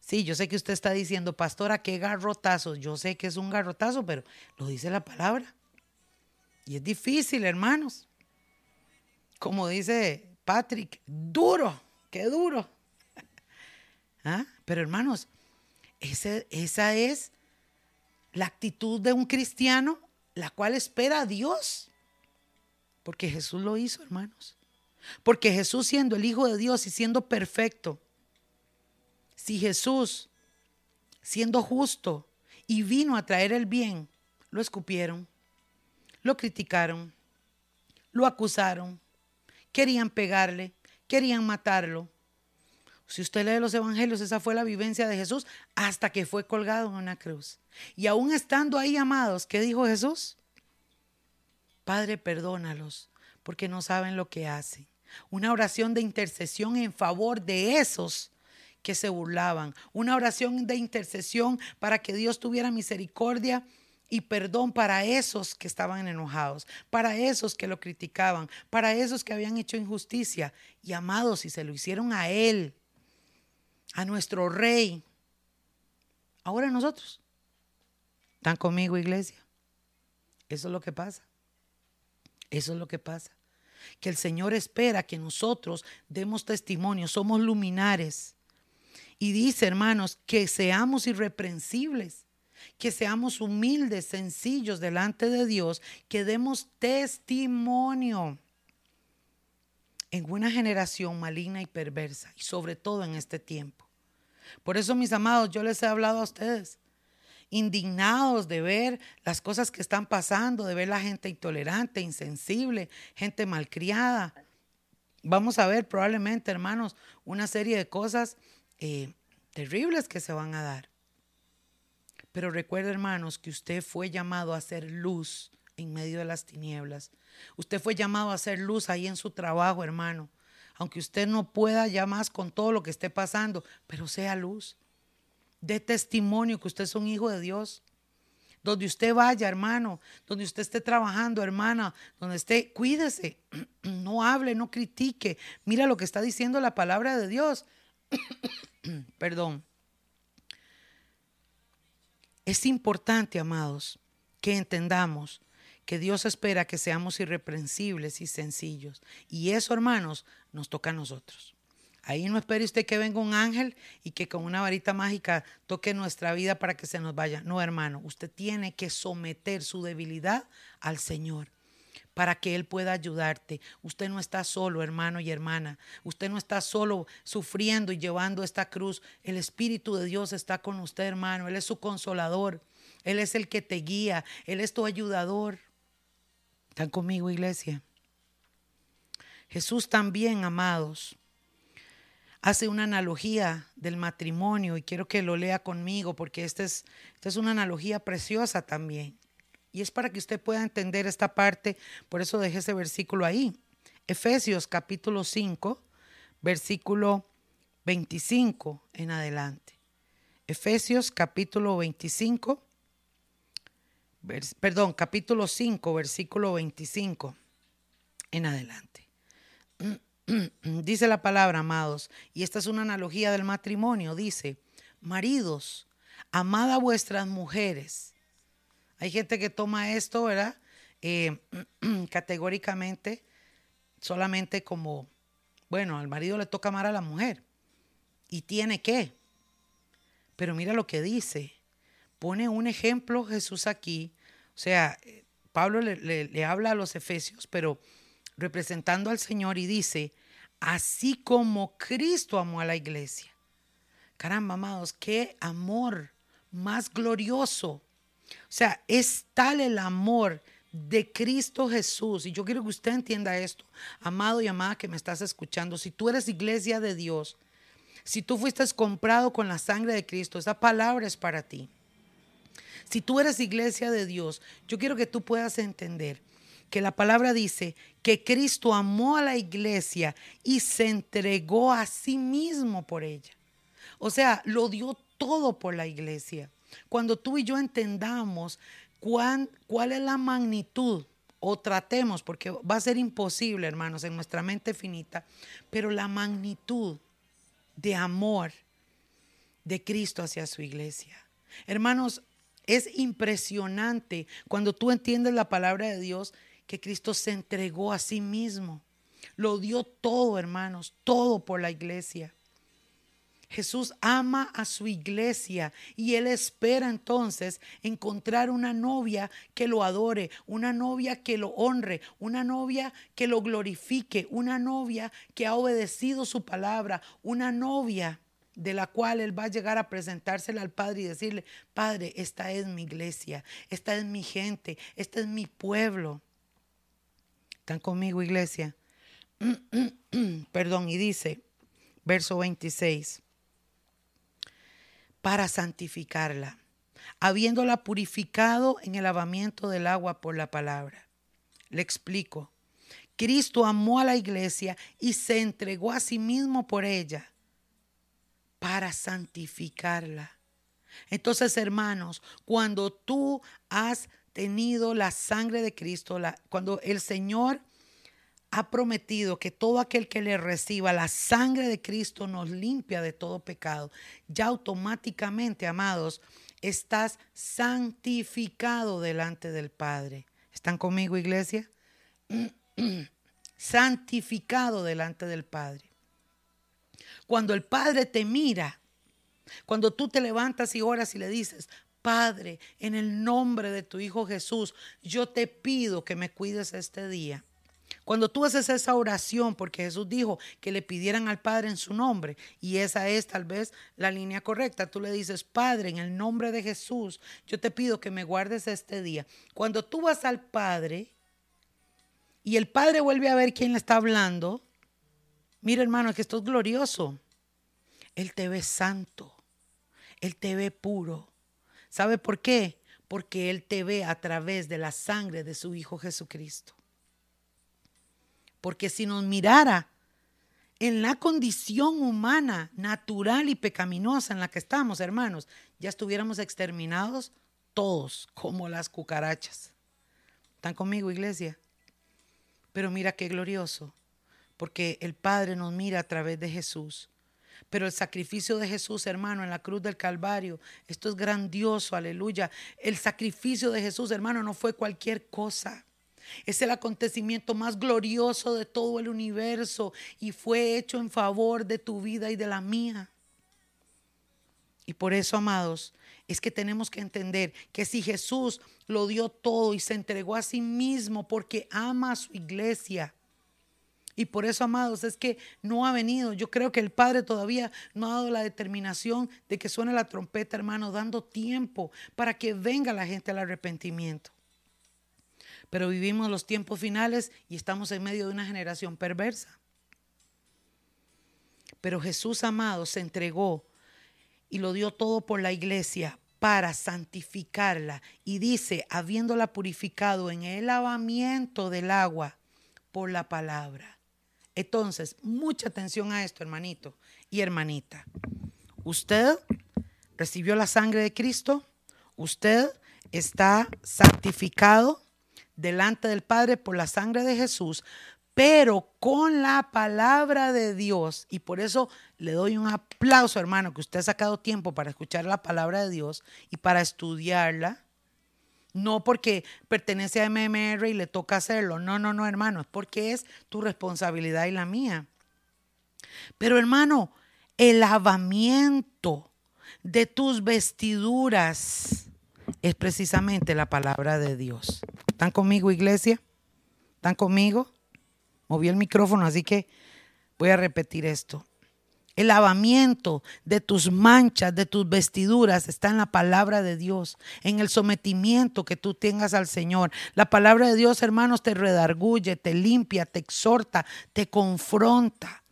Sí, yo sé que usted está diciendo, pastora, qué garrotazo. Yo sé que es un garrotazo, pero lo dice la palabra. Y es difícil, hermanos. Como dice Patrick, duro, qué duro. ¿Ah? Pero hermanos, esa es la actitud de un cristiano, la cual espera a Dios. Porque Jesús lo hizo, hermanos. Porque Jesús siendo el Hijo de Dios y siendo perfecto, si Jesús, siendo justo y vino a traer el bien, lo escupieron, lo criticaron, lo acusaron, querían pegarle, querían matarlo, si usted lee los evangelios, esa fue la vivencia de Jesús hasta que fue colgado en una cruz. Y aún estando ahí, amados, ¿qué dijo Jesús? Padre, perdónalos, porque no saben lo que hacen. Una oración de intercesión en favor de esos que se burlaban. Una oración de intercesión para que Dios tuviera misericordia y perdón para esos que estaban enojados, para esos que lo criticaban, para esos que habían hecho injusticia. Y amados, si se lo hicieron a Él, a nuestro rey. Ahora nosotros. ¿Están conmigo, iglesia? Eso es lo que pasa. Eso es lo que pasa. Que el Señor espera que nosotros demos testimonio, somos luminares. Y dice, hermanos, que seamos irreprensibles, que seamos humildes, sencillos delante de Dios, que demos testimonio en una generación maligna y perversa, y sobre todo en este tiempo. Por eso, mis amados, yo les he hablado a ustedes, indignados de ver las cosas que están pasando, de ver la gente intolerante, insensible, gente malcriada. Vamos a ver probablemente, hermanos, una serie de cosas eh, terribles que se van a dar. Pero recuerde, hermanos, que usted fue llamado a hacer luz en medio de las tinieblas. Usted fue llamado a hacer luz ahí en su trabajo, hermano aunque usted no pueda ya más con todo lo que esté pasando, pero sea luz. Dé testimonio que usted es un hijo de Dios. Donde usted vaya, hermano, donde usted esté trabajando, hermana, donde esté, cuídese, no hable, no critique. Mira lo que está diciendo la palabra de Dios. Perdón. Es importante, amados, que entendamos que Dios espera que seamos irreprensibles y sencillos. Y eso, hermanos, nos toca a nosotros. Ahí no espere usted que venga un ángel y que con una varita mágica toque nuestra vida para que se nos vaya. No, hermano, usted tiene que someter su debilidad al Señor para que Él pueda ayudarte. Usted no está solo, hermano y hermana. Usted no está solo sufriendo y llevando esta cruz. El Espíritu de Dios está con usted, hermano. Él es su consolador. Él es el que te guía. Él es tu ayudador. ¿Están conmigo, iglesia? Jesús también, amados, hace una analogía del matrimonio y quiero que lo lea conmigo porque esta es, esta es una analogía preciosa también. Y es para que usted pueda entender esta parte, por eso dejé ese versículo ahí. Efesios capítulo 5, versículo 25 en adelante. Efesios capítulo 25, perdón, capítulo 5, versículo 25 en adelante. dice la palabra, amados, y esta es una analogía del matrimonio, dice, maridos, amad a vuestras mujeres. Hay gente que toma esto, ¿verdad? Eh, categóricamente, solamente como, bueno, al marido le toca amar a la mujer. Y tiene que. Pero mira lo que dice. Pone un ejemplo Jesús aquí. O sea, Pablo le, le habla a los efesios, pero representando al Señor y dice, así como Cristo amó a la iglesia. Caramba, amados, qué amor más glorioso. O sea, es tal el amor de Cristo Jesús. Y yo quiero que usted entienda esto, amado y amada que me estás escuchando. Si tú eres iglesia de Dios, si tú fuiste comprado con la sangre de Cristo, esa palabra es para ti. Si tú eres iglesia de Dios, yo quiero que tú puedas entender que la palabra dice que Cristo amó a la iglesia y se entregó a sí mismo por ella. O sea, lo dio todo por la iglesia. Cuando tú y yo entendamos cuál, es la magnitud o tratemos, porque va a ser imposible, hermanos, en nuestra mente finita, pero la magnitud de amor de Cristo hacia su iglesia. Hermanos, es impresionante cuando tú entiendes la palabra de Dios que Cristo se entregó a sí mismo. Lo dio todo, hermanos, todo por la iglesia. Jesús ama a su iglesia y él espera entonces encontrar una novia que lo adore, una novia que lo honre, una novia que lo glorifique, una novia que ha obedecido su palabra, una novia de la cual él va a llegar a presentársela al Padre y decirle, Padre, esta es mi iglesia, esta es mi gente, este es mi pueblo. ¿Están conmigo, iglesia? Perdón, y dice, verso 26, para santificarla, habiéndola purificado en el lavamiento del agua por la palabra. Le explico. Cristo amó a la iglesia y se entregó a sí mismo por ella para santificarla. Entonces, hermanos, cuando tú has tenido la sangre de Cristo, cuando el Señor ha prometido que todo aquel que le reciba la sangre de Cristo nos limpia de todo pecado, ya automáticamente, amados, estás santificado delante del Padre. ¿Están conmigo, iglesia? santificado delante del Padre. Cuando el Padre te mira, cuando tú te levantas y oras y le dices, Padre, en el nombre de tu Hijo Jesús, yo te pido que me cuides este día. Cuando tú haces esa oración, porque Jesús dijo que le pidieran al Padre en su nombre, y esa es tal vez la línea correcta, tú le dices, Padre, en el nombre de Jesús, yo te pido que me guardes este día. Cuando tú vas al Padre y el Padre vuelve a ver quién le está hablando, mira hermano, que esto es glorioso. Él te ve santo, Él te ve puro, ¿Sabe por qué? Porque Él te ve a través de la sangre de su Hijo Jesucristo. Porque si nos mirara en la condición humana, natural y pecaminosa en la que estamos, hermanos, ya estuviéramos exterminados todos como las cucarachas. ¿Están conmigo, iglesia? Pero mira qué glorioso, porque el Padre nos mira a través de Jesús Pero el sacrificio de Jesús, hermano, en la cruz del Calvario, esto es grandioso, aleluya. El sacrificio de Jesús, hermano, no fue cualquier cosa. Es el acontecimiento más glorioso de todo el universo y fue hecho en favor de tu vida y de la mía. Y por eso, amados, es que tenemos que entender que si Jesús lo dio todo y se entregó a sí mismo porque ama a su iglesia, y por eso, amados, es que no ha venido. Yo creo que el Padre todavía no ha dado la determinación de que suene la trompeta, hermano, dando tiempo para que venga la gente al arrepentimiento. Pero vivimos los tiempos finales y estamos en medio de una generación perversa. Pero Jesús, amado, se entregó y lo dio todo por la iglesia para santificarla. Y dice, habiéndola purificado en el lavamiento del agua por la palabra. Entonces, mucha atención a esto, hermanito y hermanita. Usted recibió la sangre de Cristo, usted está santificado delante del Padre por la sangre de Jesús pero con la palabra de Dios. Y por eso le doy un aplauso, hermano, que usted ha sacado tiempo para escuchar la palabra de Dios y para estudiarla. No porque pertenece a MMR y le toca hacerlo. No, no, no, hermano. Es porque es tu responsabilidad y la mía. Pero, hermano, el lavamiento de tus vestiduras es precisamente la palabra de Dios. ¿Están conmigo, iglesia? ¿Están conmigo? Moví el micrófono, así que voy a repetir esto. El lavamiento de tus manchas, de tus vestiduras, está en la palabra de Dios, en el sometimiento que tú tengas al Señor. La palabra de Dios, hermanos, te redarguye, te limpia, te exhorta, te confronta.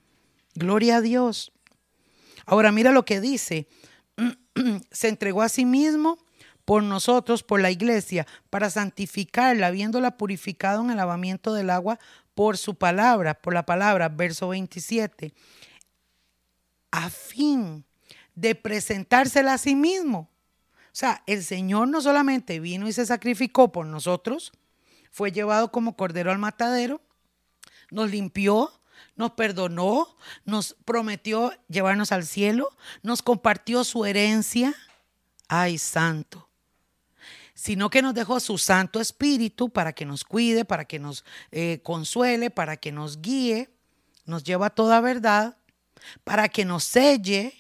Gloria a Dios. Ahora mira lo que dice. Se entregó a sí mismo por nosotros, por la iglesia, para santificarla, habiéndola purificado en el lavamiento del agua por su palabra, por la palabra, verso 27, a fin de presentársela a sí mismo. O sea, el Señor no solamente vino y se sacrificó por nosotros, fue llevado como cordero al matadero, nos limpió, nos perdonó, nos prometió llevarnos al cielo, nos compartió su herencia. Ay, santo sino que nos dejó su Santo Espíritu para que nos cuide, para que nos eh, consuele, para que nos guíe, nos lleva a toda verdad, para que nos selle,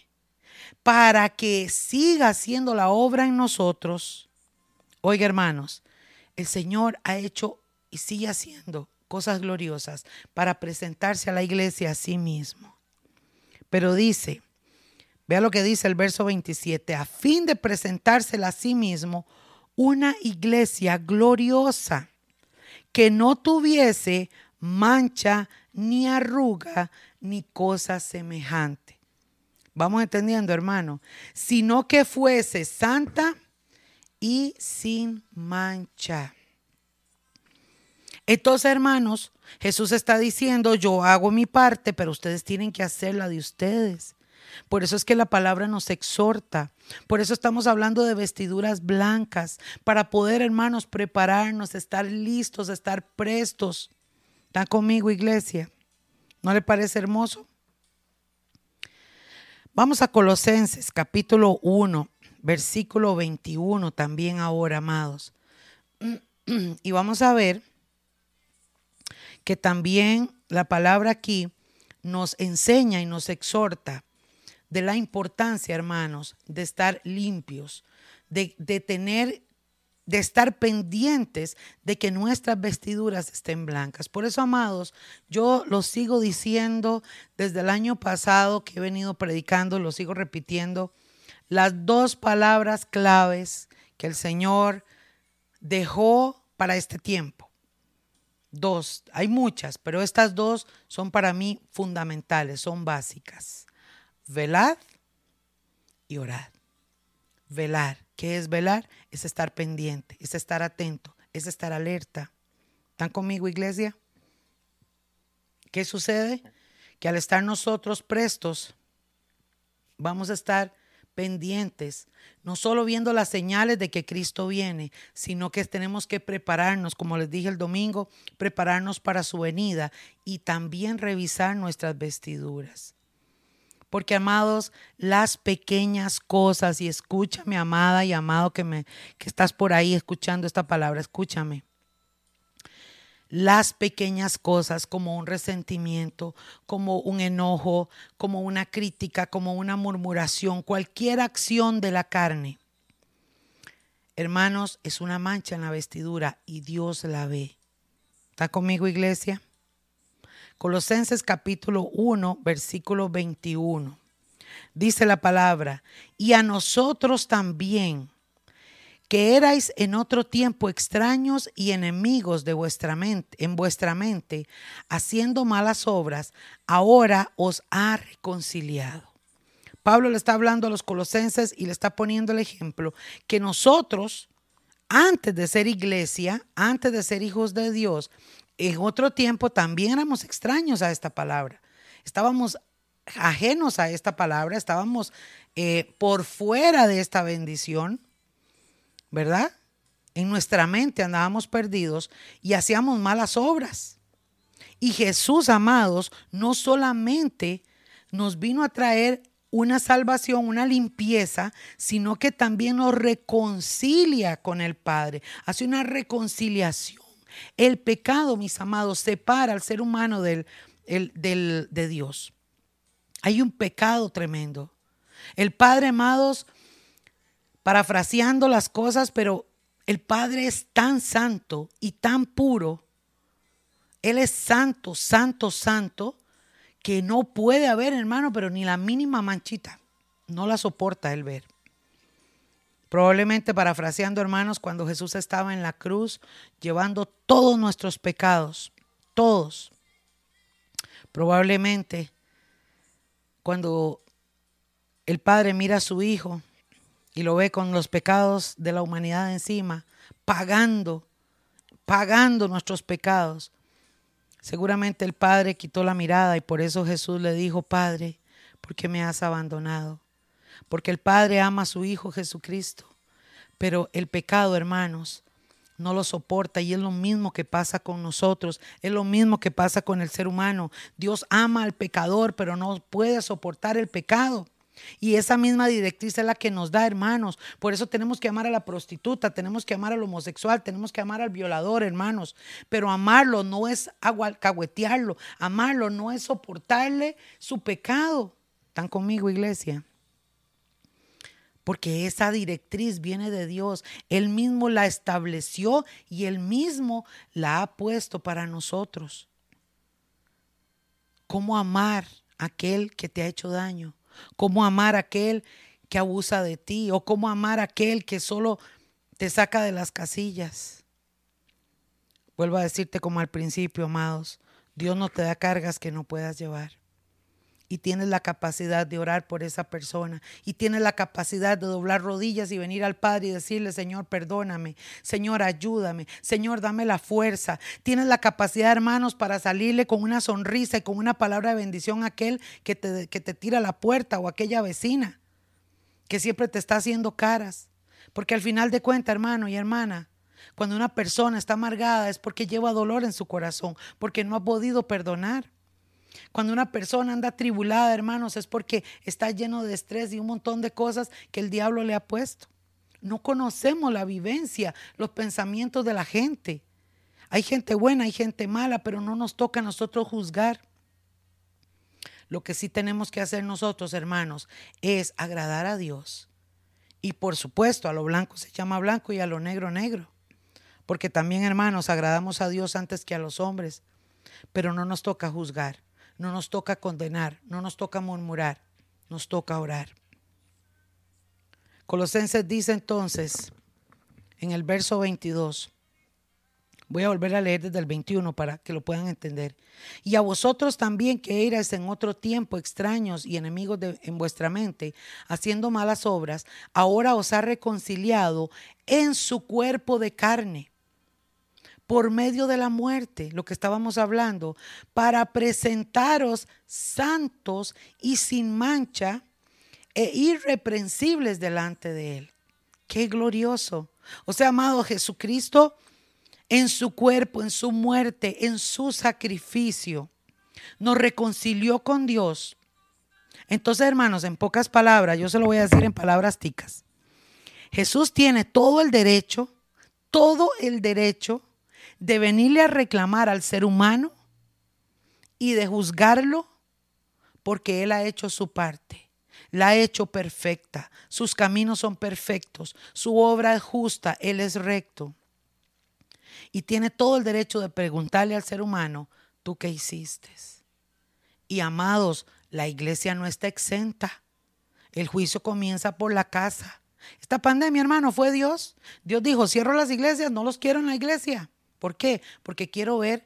para que siga haciendo la obra en nosotros. Oiga, hermanos, el Señor ha hecho y sigue haciendo cosas gloriosas para presentarse a la iglesia a sí mismo. Pero dice, vea lo que dice el verso 27, a fin de presentársela a sí mismo una iglesia gloriosa que no tuviese mancha ni arruga ni cosa semejante. Vamos entendiendo, hermano, sino que fuese santa y sin mancha. Entonces, hermanos, Jesús está diciendo, yo hago mi parte, pero ustedes tienen que hacer la de ustedes. Por eso es que la palabra nos exhorta. Por eso estamos hablando de vestiduras blancas, para poder, hermanos, prepararnos, estar listos, estar prestos. ¿Están conmigo, iglesia? ¿No le parece hermoso? Vamos a Colosenses capítulo 1, versículo 21 también ahora, amados. Y vamos a ver que también la palabra aquí nos enseña y nos exhorta de la importancia, hermanos, de estar limpios, de, tener de estar pendientes de que nuestras vestiduras estén blancas. Por eso, amados, yo lo sigo diciendo desde el año pasado que he venido predicando, lo sigo repitiendo, las dos palabras claves que el Señor dejó para este tiempo. Dos, hay muchas, pero estas dos son para mí fundamentales, son básicas velad y orad. Velar. ¿Qué es velar? Es estar pendiente, es estar atento, es estar alerta. ¿Están conmigo, iglesia? ¿Qué sucede? Que al estar nosotros prestos, vamos a estar pendientes, no solo viendo las señales de que Cristo viene, sino que tenemos que prepararnos, como les dije el domingo, prepararnos para su venida y también revisar nuestras vestiduras. Porque, amados, las pequeñas cosas, y escúchame, amada y amado que, me, que estás por ahí escuchando esta palabra, escúchame. Las pequeñas cosas como un resentimiento, como un enojo, como una crítica, como una murmuración, cualquier acción de la carne, hermanos, es una mancha en la vestidura y Dios la ve. ¿Está conmigo, iglesia? Colosenses capítulo 1, versículo 21. Dice la palabra, y a nosotros también, que erais en otro tiempo extraños y enemigos de vuestra mente, en vuestra mente, haciendo malas obras, ahora os ha reconciliado. Pablo le está hablando a los colosenses y le está poniendo el ejemplo que nosotros, antes de ser iglesia, antes de ser hijos de Dios, en otro tiempo también éramos extraños a esta palabra. Estábamos ajenos a esta palabra, estábamos eh, por fuera de esta bendición, ¿verdad? En nuestra mente andábamos perdidos y hacíamos malas obras. Y Jesús, amados, no solamente nos vino a traer una salvación, una limpieza, sino que también nos reconcilia con el Padre, hace una reconciliación. El pecado, mis amados, separa al ser humano del, de Dios. Hay un pecado tremendo. El Padre, amados, parafraseando las cosas, pero el Padre es tan santo y tan puro. Él es santo, santo, santo, que no puede haber, hermano, pero ni la mínima manchita. No la soporta él ver. Probablemente parafraseando, hermanos, cuando Jesús estaba en la cruz llevando todos nuestros pecados, todos. Probablemente cuando el Padre mira a su Hijo y lo ve con los pecados de la humanidad encima, pagando, pagando nuestros pecados. Seguramente el Padre quitó la mirada y por eso Jesús le dijo, Padre, ¿por qué me has abandonado? Porque el Padre ama a su Hijo Jesucristo. Pero el pecado, hermanos, no lo soporta y es lo mismo que pasa con nosotros, es lo mismo que pasa con el ser humano. Dios ama al pecador, pero no puede soportar el pecado. Y esa misma directriz es la que nos da, hermanos. Por eso tenemos que amar a la prostituta, tenemos que amar al homosexual, tenemos que amar al violador, hermanos. Pero amarlo no es caguetearlo, amarlo no es soportarle su pecado. ¿Están conmigo, iglesia? Porque esa directriz viene de Dios. Él mismo la estableció y él mismo la ha puesto para nosotros. ¿Cómo amar a aquel que te ha hecho daño? ¿Cómo amar a aquel que abusa de ti? ¿O cómo amar a aquel que solo te saca de las casillas? Vuelvo a decirte como al principio, amados, Dios no te da cargas que no puedas llevar y tienes la capacidad de orar por esa persona y tienes la capacidad de doblar rodillas y venir al Padre y decirle, Señor, perdóname, Señor, ayúdame, Señor, dame la fuerza. Tienes la capacidad, hermanos, para salirle con una sonrisa y con una palabra de bendición a aquel que te, que te tira la puerta o aquella vecina que siempre te está haciendo caras. Porque al final de cuentas, hermano y hermana, cuando una persona está amargada es porque lleva dolor en su corazón, porque no ha podido perdonar. Cuando una persona anda tribulada, hermanos, es porque está lleno de estrés y un montón de cosas que el diablo le ha puesto. No conocemos la vivencia, los pensamientos de la gente. Hay gente buena, hay gente mala, pero no nos toca a nosotros juzgar. Lo que sí tenemos que hacer nosotros, hermanos, es agradar a Dios. Y por supuesto, a lo blanco se llama blanco y a lo negro negro. Porque también, hermanos, agradamos a Dios antes que a los hombres. Pero no nos toca juzgar. No nos toca condenar, no nos toca murmurar, nos toca orar. Colosenses dice entonces en el verso 22, voy a volver a leer desde el 21 para que lo puedan entender. Y a vosotros también que erais en otro tiempo extraños y enemigos de, en vuestra mente, haciendo malas obras, ahora os ha reconciliado en su cuerpo de carne por medio de la muerte, lo que estábamos hablando, para presentaros santos y sin mancha e irreprensibles delante de Él. Qué glorioso. O sea, amado Jesucristo, en su cuerpo, en su muerte, en su sacrificio, nos reconcilió con Dios. Entonces, hermanos, en pocas palabras, yo se lo voy a decir en palabras ticas. Jesús tiene todo el derecho, todo el derecho de venirle a reclamar al ser humano y de juzgarlo porque Él ha hecho su parte, la ha hecho perfecta, sus caminos son perfectos, su obra es justa, Él es recto. Y tiene todo el derecho de preguntarle al ser humano, ¿tú qué hiciste? Y amados, la iglesia no está exenta. El juicio comienza por la casa. Esta pandemia, hermano, fue Dios. Dios dijo, cierro las iglesias, no los quiero en la iglesia. ¿Por qué? Porque quiero ver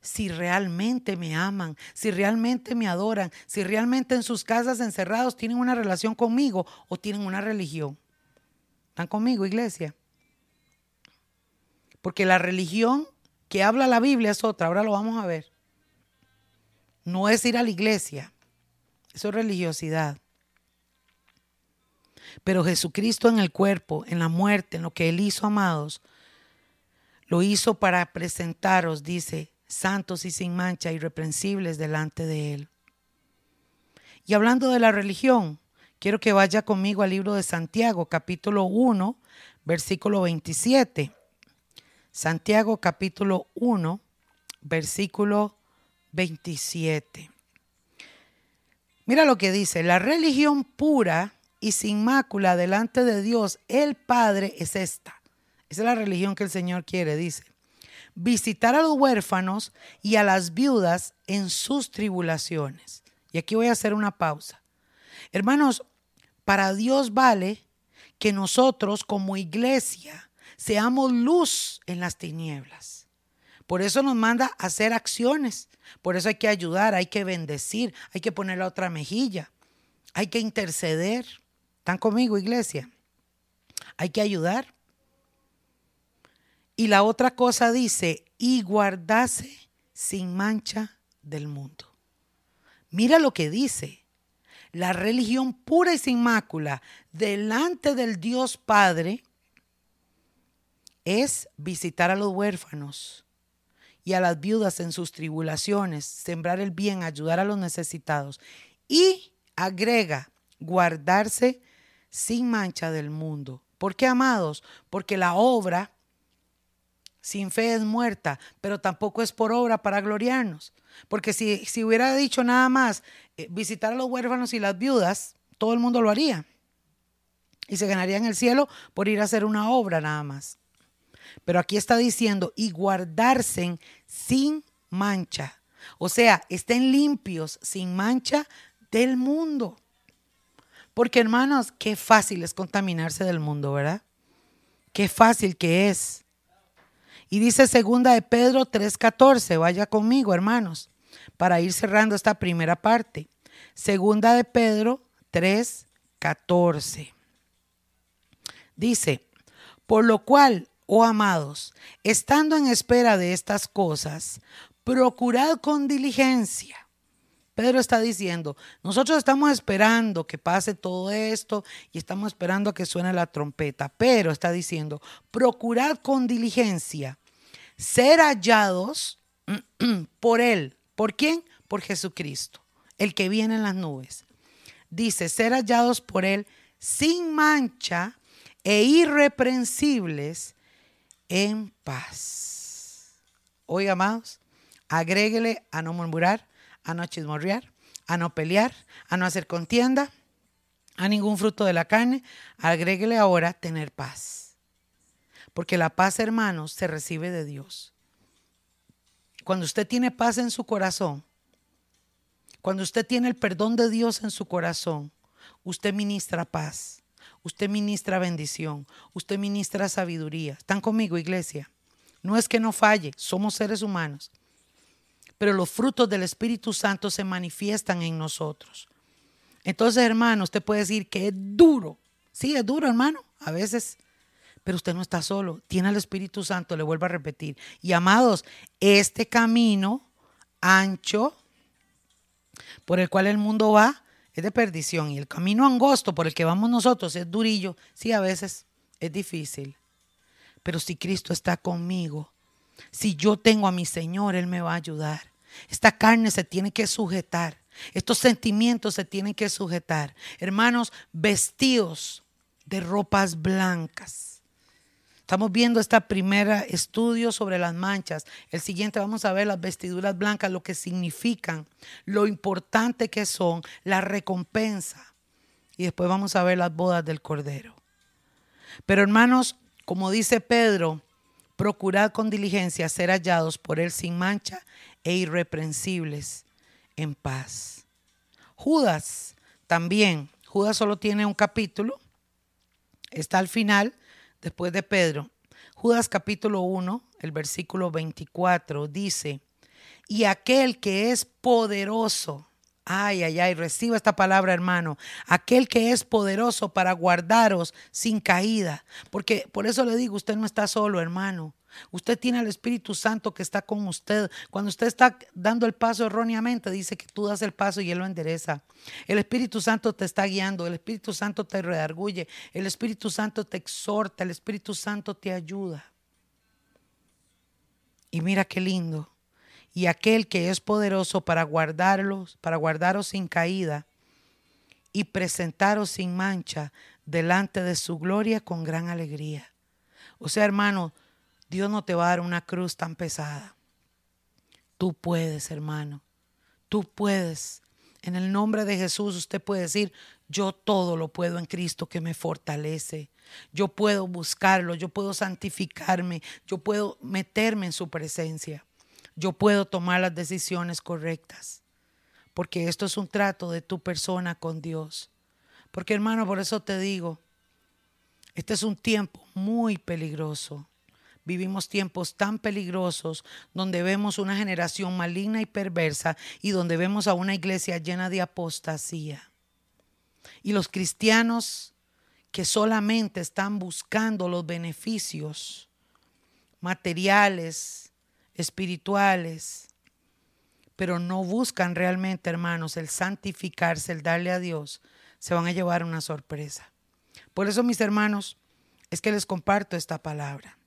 si realmente me aman, si realmente me adoran, si realmente en sus casas encerrados tienen una relación conmigo o tienen una religión. ¿Están conmigo, iglesia? Porque la religión que habla la Biblia es otra, ahora lo vamos a ver. No es ir a la iglesia, eso es religiosidad. Pero Jesucristo en el cuerpo, en la muerte, en lo que Él hizo, amados, lo hizo para presentaros, dice, santos y sin mancha, irreprensibles delante de Él. Y hablando de la religión, quiero que vaya conmigo al libro de Santiago, capítulo 1, versículo 27. Santiago, capítulo 1, versículo 27. Mira lo que dice, la religión pura y sin mácula delante de Dios, el Padre, es esta. Esa es la religión que el Señor quiere, dice visitar a los huérfanos y a las viudas en sus tribulaciones. Y aquí voy a hacer una pausa. Hermanos, para Dios vale que nosotros como iglesia seamos luz en las tinieblas. Por eso nos manda a hacer acciones. Por eso hay que ayudar, hay que bendecir, hay que poner la otra mejilla, hay que interceder. ¿Están conmigo, iglesia? Hay que ayudar. Y la otra cosa dice, y guardase sin mancha del mundo. Mira lo que dice. La religión pura y sin mácula delante del Dios Padre es visitar a los huérfanos y a las viudas en sus tribulaciones, sembrar el bien, ayudar a los necesitados. Y agrega, guardarse sin mancha del mundo. ¿Por qué, amados? Porque la obra sin fe es muerta, pero tampoco es por obra para gloriarnos. Porque si, si hubiera dicho nada más eh, visitar a los huérfanos y las viudas, todo el mundo lo haría. Y se ganaría en el cielo por ir a hacer una obra nada más. Pero aquí está diciendo, y guardarse sin mancha. O sea, estén limpios, sin mancha del mundo. Porque hermanos, qué fácil es contaminarse del mundo, ¿verdad? Qué fácil que es. Y dice segunda de Pedro 3:14, vaya conmigo, hermanos, para ir cerrando esta primera parte. Segunda de Pedro 3:14. Dice, por lo cual, oh amados, estando en espera de estas cosas, procurad con diligencia. Pedro está diciendo, nosotros estamos esperando que pase todo esto y estamos esperando que suene la trompeta, pero está diciendo, procurad con diligencia ser hallados por Él. ¿Por quién? Por Jesucristo, el que viene en las nubes. Dice, ser hallados por Él sin mancha e irreprensibles en paz. Hoy, amados, agréguele a no murmurar, a no chismorrear, a no pelear, a no hacer contienda, a ningún fruto de la carne. Agréguele ahora tener paz porque la paz, hermanos, se recibe de Dios. Cuando usted tiene paz en su corazón, cuando usted tiene el perdón de Dios en su corazón, usted ministra paz, usted ministra bendición, usted ministra sabiduría. ¿Están conmigo, iglesia? No es que no falle, somos seres humanos. Pero los frutos del Espíritu Santo se manifiestan en nosotros. Entonces, hermano, usted puede decir que es duro. Sí, es duro, hermano. A veces pero usted no está solo, tiene al Espíritu Santo, le vuelvo a repetir. Y amados, este camino ancho por el cual el mundo va es de perdición y el camino angosto por el que vamos nosotros es durillo. Sí, a veces es difícil, pero si Cristo está conmigo, si yo tengo a mi Señor, Él me va a ayudar. Esta carne se tiene que sujetar. Estos sentimientos se tienen que sujetar. Hermanos, vestidos de ropas blancas. Estamos viendo este primer estudio sobre las manchas. El siguiente vamos a ver las vestiduras blancas, lo que significan, lo importante que son, la recompensa. Y después vamos a ver las bodas del Cordero. Pero hermanos, como dice Pedro, procurad con diligencia ser hallados por él sin mancha e irreprensibles en paz. Judas también, Judas solo tiene un capítulo, está al final, después de Pedro. Judas capítulo 1, el versículo 24 dice, y aquel que es poderoso, ay, ay, ay, reciba esta palabra hermano, aquel que es poderoso para guardaros sin caída, porque por eso le digo, usted no está solo hermano, Usted tiene al Espíritu Santo que está con usted. Cuando usted está dando el paso erróneamente, dice que tú das el paso y Él lo endereza. El Espíritu Santo te está guiando, el Espíritu Santo te redarguye, el Espíritu Santo te exhorta, el Espíritu Santo te ayuda. Y mira qué lindo. Y aquel que es poderoso para guardarlos, para guardaros sin caída y presentaros sin mancha delante de su gloria con gran alegría. O sea, hermano, Dios no te va a dar una cruz tan pesada. Tú puedes, hermano. Tú puedes. En el nombre de Jesús usted puede decir, yo todo lo puedo en Cristo que me fortalece. Yo puedo buscarlo, yo puedo santificarme, yo puedo meterme en su presencia. Yo puedo tomar las decisiones correctas. Porque esto es un trato de tu persona con Dios. Porque hermano, por eso te digo, este es un tiempo muy peligroso. Vivimos tiempos tan peligrosos donde vemos una generación maligna y perversa y donde vemos a una iglesia llena de apostasía. Y los cristianos que solamente están buscando los beneficios materiales, espirituales, pero no buscan realmente, hermanos, el santificarse, el darle a Dios, se van a llevar una sorpresa. Por eso, mis hermanos, es que les comparto esta palabra.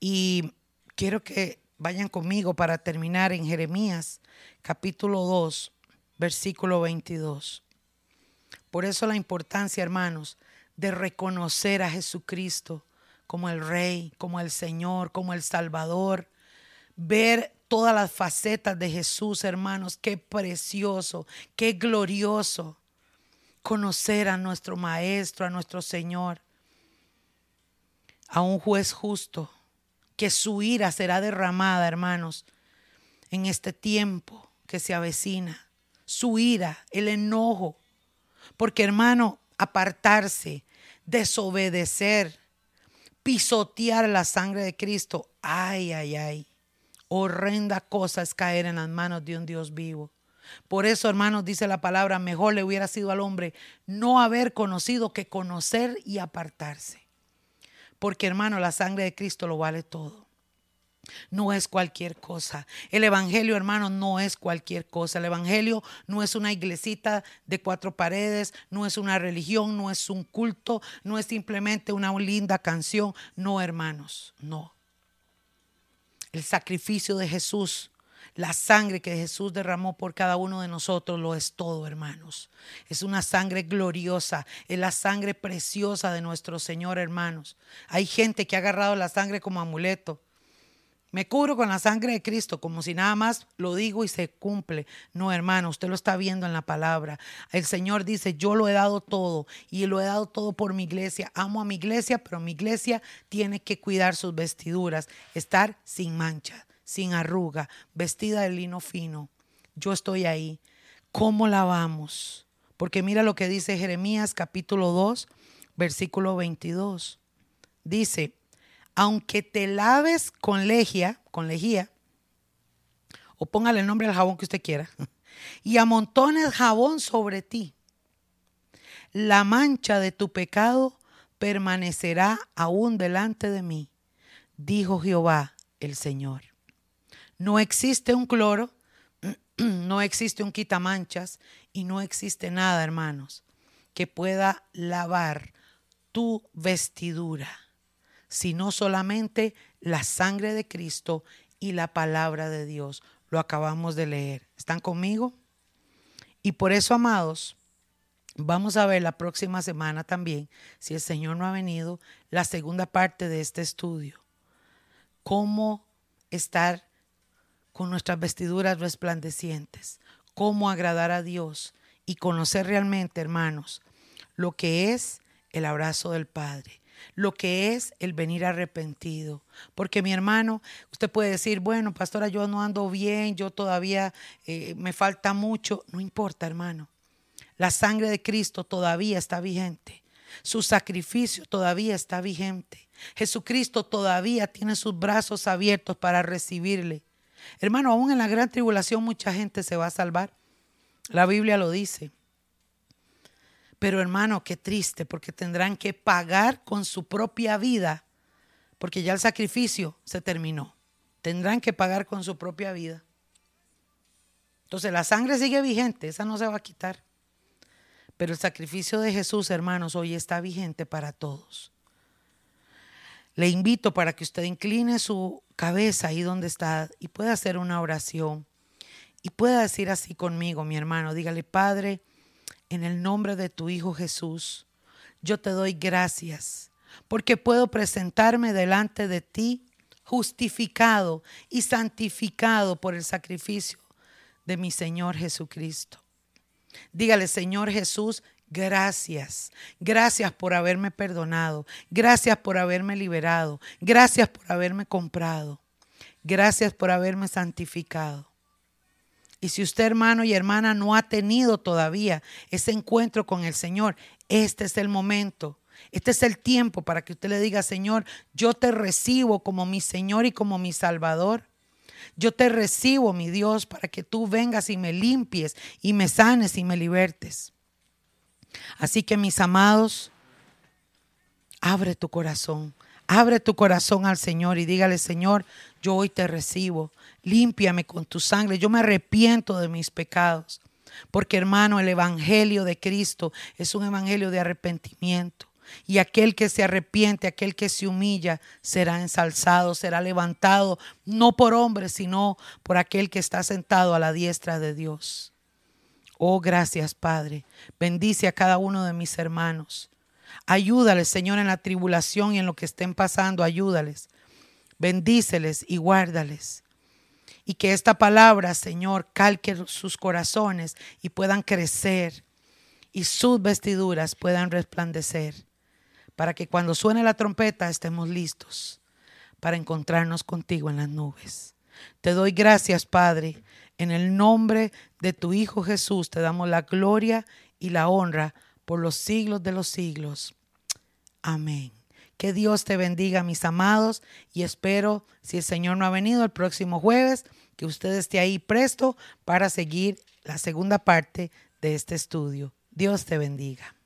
Y quiero que vayan conmigo para terminar en Jeremías capítulo 2, versículo 22. Por eso la importancia, hermanos, de reconocer a Jesucristo como el Rey, como el Señor, como el Salvador. Ver todas las facetas de Jesús, hermanos. Qué precioso, qué glorioso conocer a nuestro Maestro, a nuestro Señor, a un juez justo que su ira será derramada, hermanos, en este tiempo que se avecina. Su ira, el enojo. Porque, hermano, apartarse, desobedecer, pisotear la sangre de Cristo, ay, ay, ay. Horrenda cosa es caer en las manos de un Dios vivo. Por eso, hermanos, dice la palabra, mejor le hubiera sido al hombre no haber conocido que conocer y apartarse. Porque hermano, la sangre de Cristo lo vale todo. No es cualquier cosa. El Evangelio, hermano, no es cualquier cosa. El Evangelio no es una iglesita de cuatro paredes, no es una religión, no es un culto, no es simplemente una linda canción. No, hermanos, no. El sacrificio de Jesús la sangre que Jesús derramó por cada uno de nosotros lo es todo, hermanos. Es una sangre gloriosa, es la sangre preciosa de nuestro Señor, hermanos. Hay gente que ha agarrado la sangre como amuleto. Me cubro con la sangre de Cristo, como si nada más lo digo y se cumple. No, hermano, usted lo está viendo en la palabra. El Señor dice, yo lo he dado todo y lo he dado todo por mi iglesia. Amo a mi iglesia, pero mi iglesia tiene que cuidar sus vestiduras, estar sin mancha sin arruga, vestida de lino fino. Yo estoy ahí. ¿Cómo la vamos? Porque mira lo que dice Jeremías capítulo 2, versículo 22. Dice, aunque te laves con legia, con lejía, o póngale el nombre al jabón que usted quiera, y amontones jabón sobre ti, la mancha de tu pecado permanecerá aún delante de mí, dijo Jehová el Señor. No existe un cloro, no existe un quitamanchas y no existe nada, hermanos, que pueda lavar tu vestidura, sino solamente la sangre de Cristo y la palabra de Dios. Lo acabamos de leer. ¿Están conmigo? Y por eso, amados, vamos a ver la próxima semana también, si el Señor no ha venido, la segunda parte de este estudio. Cómo estar con nuestras vestiduras resplandecientes, cómo agradar a Dios y conocer realmente, hermanos, lo que es el abrazo del Padre, lo que es el venir arrepentido. Porque mi hermano, usted puede decir, bueno, pastora, yo no ando bien, yo todavía eh, me falta mucho. No importa, hermano. La sangre de Cristo todavía está vigente. Su sacrificio todavía está vigente. Jesucristo todavía tiene sus brazos abiertos para recibirle. Hermano, aún en la gran tribulación mucha gente se va a salvar. La Biblia lo dice. Pero hermano, qué triste, porque tendrán que pagar con su propia vida, porque ya el sacrificio se terminó. Tendrán que pagar con su propia vida. Entonces la sangre sigue vigente, esa no se va a quitar. Pero el sacrificio de Jesús, hermanos, hoy está vigente para todos. Le invito para que usted incline su cabeza ahí donde está y pueda hacer una oración y pueda decir así conmigo, mi hermano, dígale, Padre, en el nombre de tu Hijo Jesús, yo te doy gracias porque puedo presentarme delante de ti justificado y santificado por el sacrificio de mi Señor Jesucristo. Dígale, Señor Jesús, gracias. Gracias por haberme perdonado. Gracias por haberme liberado. Gracias por haberme comprado. Gracias por haberme santificado. Y si usted, hermano y hermana, no ha tenido todavía ese encuentro con el Señor, este es el momento. Este es el tiempo para que usted le diga, Señor, yo te recibo como mi Señor y como mi Salvador. Yo te recibo, mi Dios, para que tú vengas y me limpies y me sanes y me libertes. Así que, mis amados, abre tu corazón. Abre tu corazón al Señor y dígale, Señor, yo hoy te recibo límpiame con tu sangre, yo me arrepiento de mis pecados. Porque hermano, el Evangelio de Cristo es un Evangelio de arrepentimiento. Y aquel que se arrepiente, aquel que se humilla, será ensalzado, será levantado, no por hombre, sino por aquel que está sentado a la diestra de Dios. Oh, gracias, Padre. Bendice a cada uno de mis hermanos. Ayúdales, Señor, en la tribulación y en lo que estén pasando, ayúdales. Bendíceles y guárdales y que esta palabra, Señor, calque sus corazones y puedan crecer y sus vestiduras puedan resplandecer, para que cuando suene la trompeta estemos listos para encontrarnos contigo en las nubes. Te doy gracias, Padre. En el nombre de tu Hijo Jesús te damos la gloria y la honra por los siglos de los siglos. Amén. Que Dios te bendiga, mis amados, y espero, si el Señor no ha venido el próximo jueves, que usted esté ahí presto para seguir la segunda parte de este estudio. Dios te bendiga.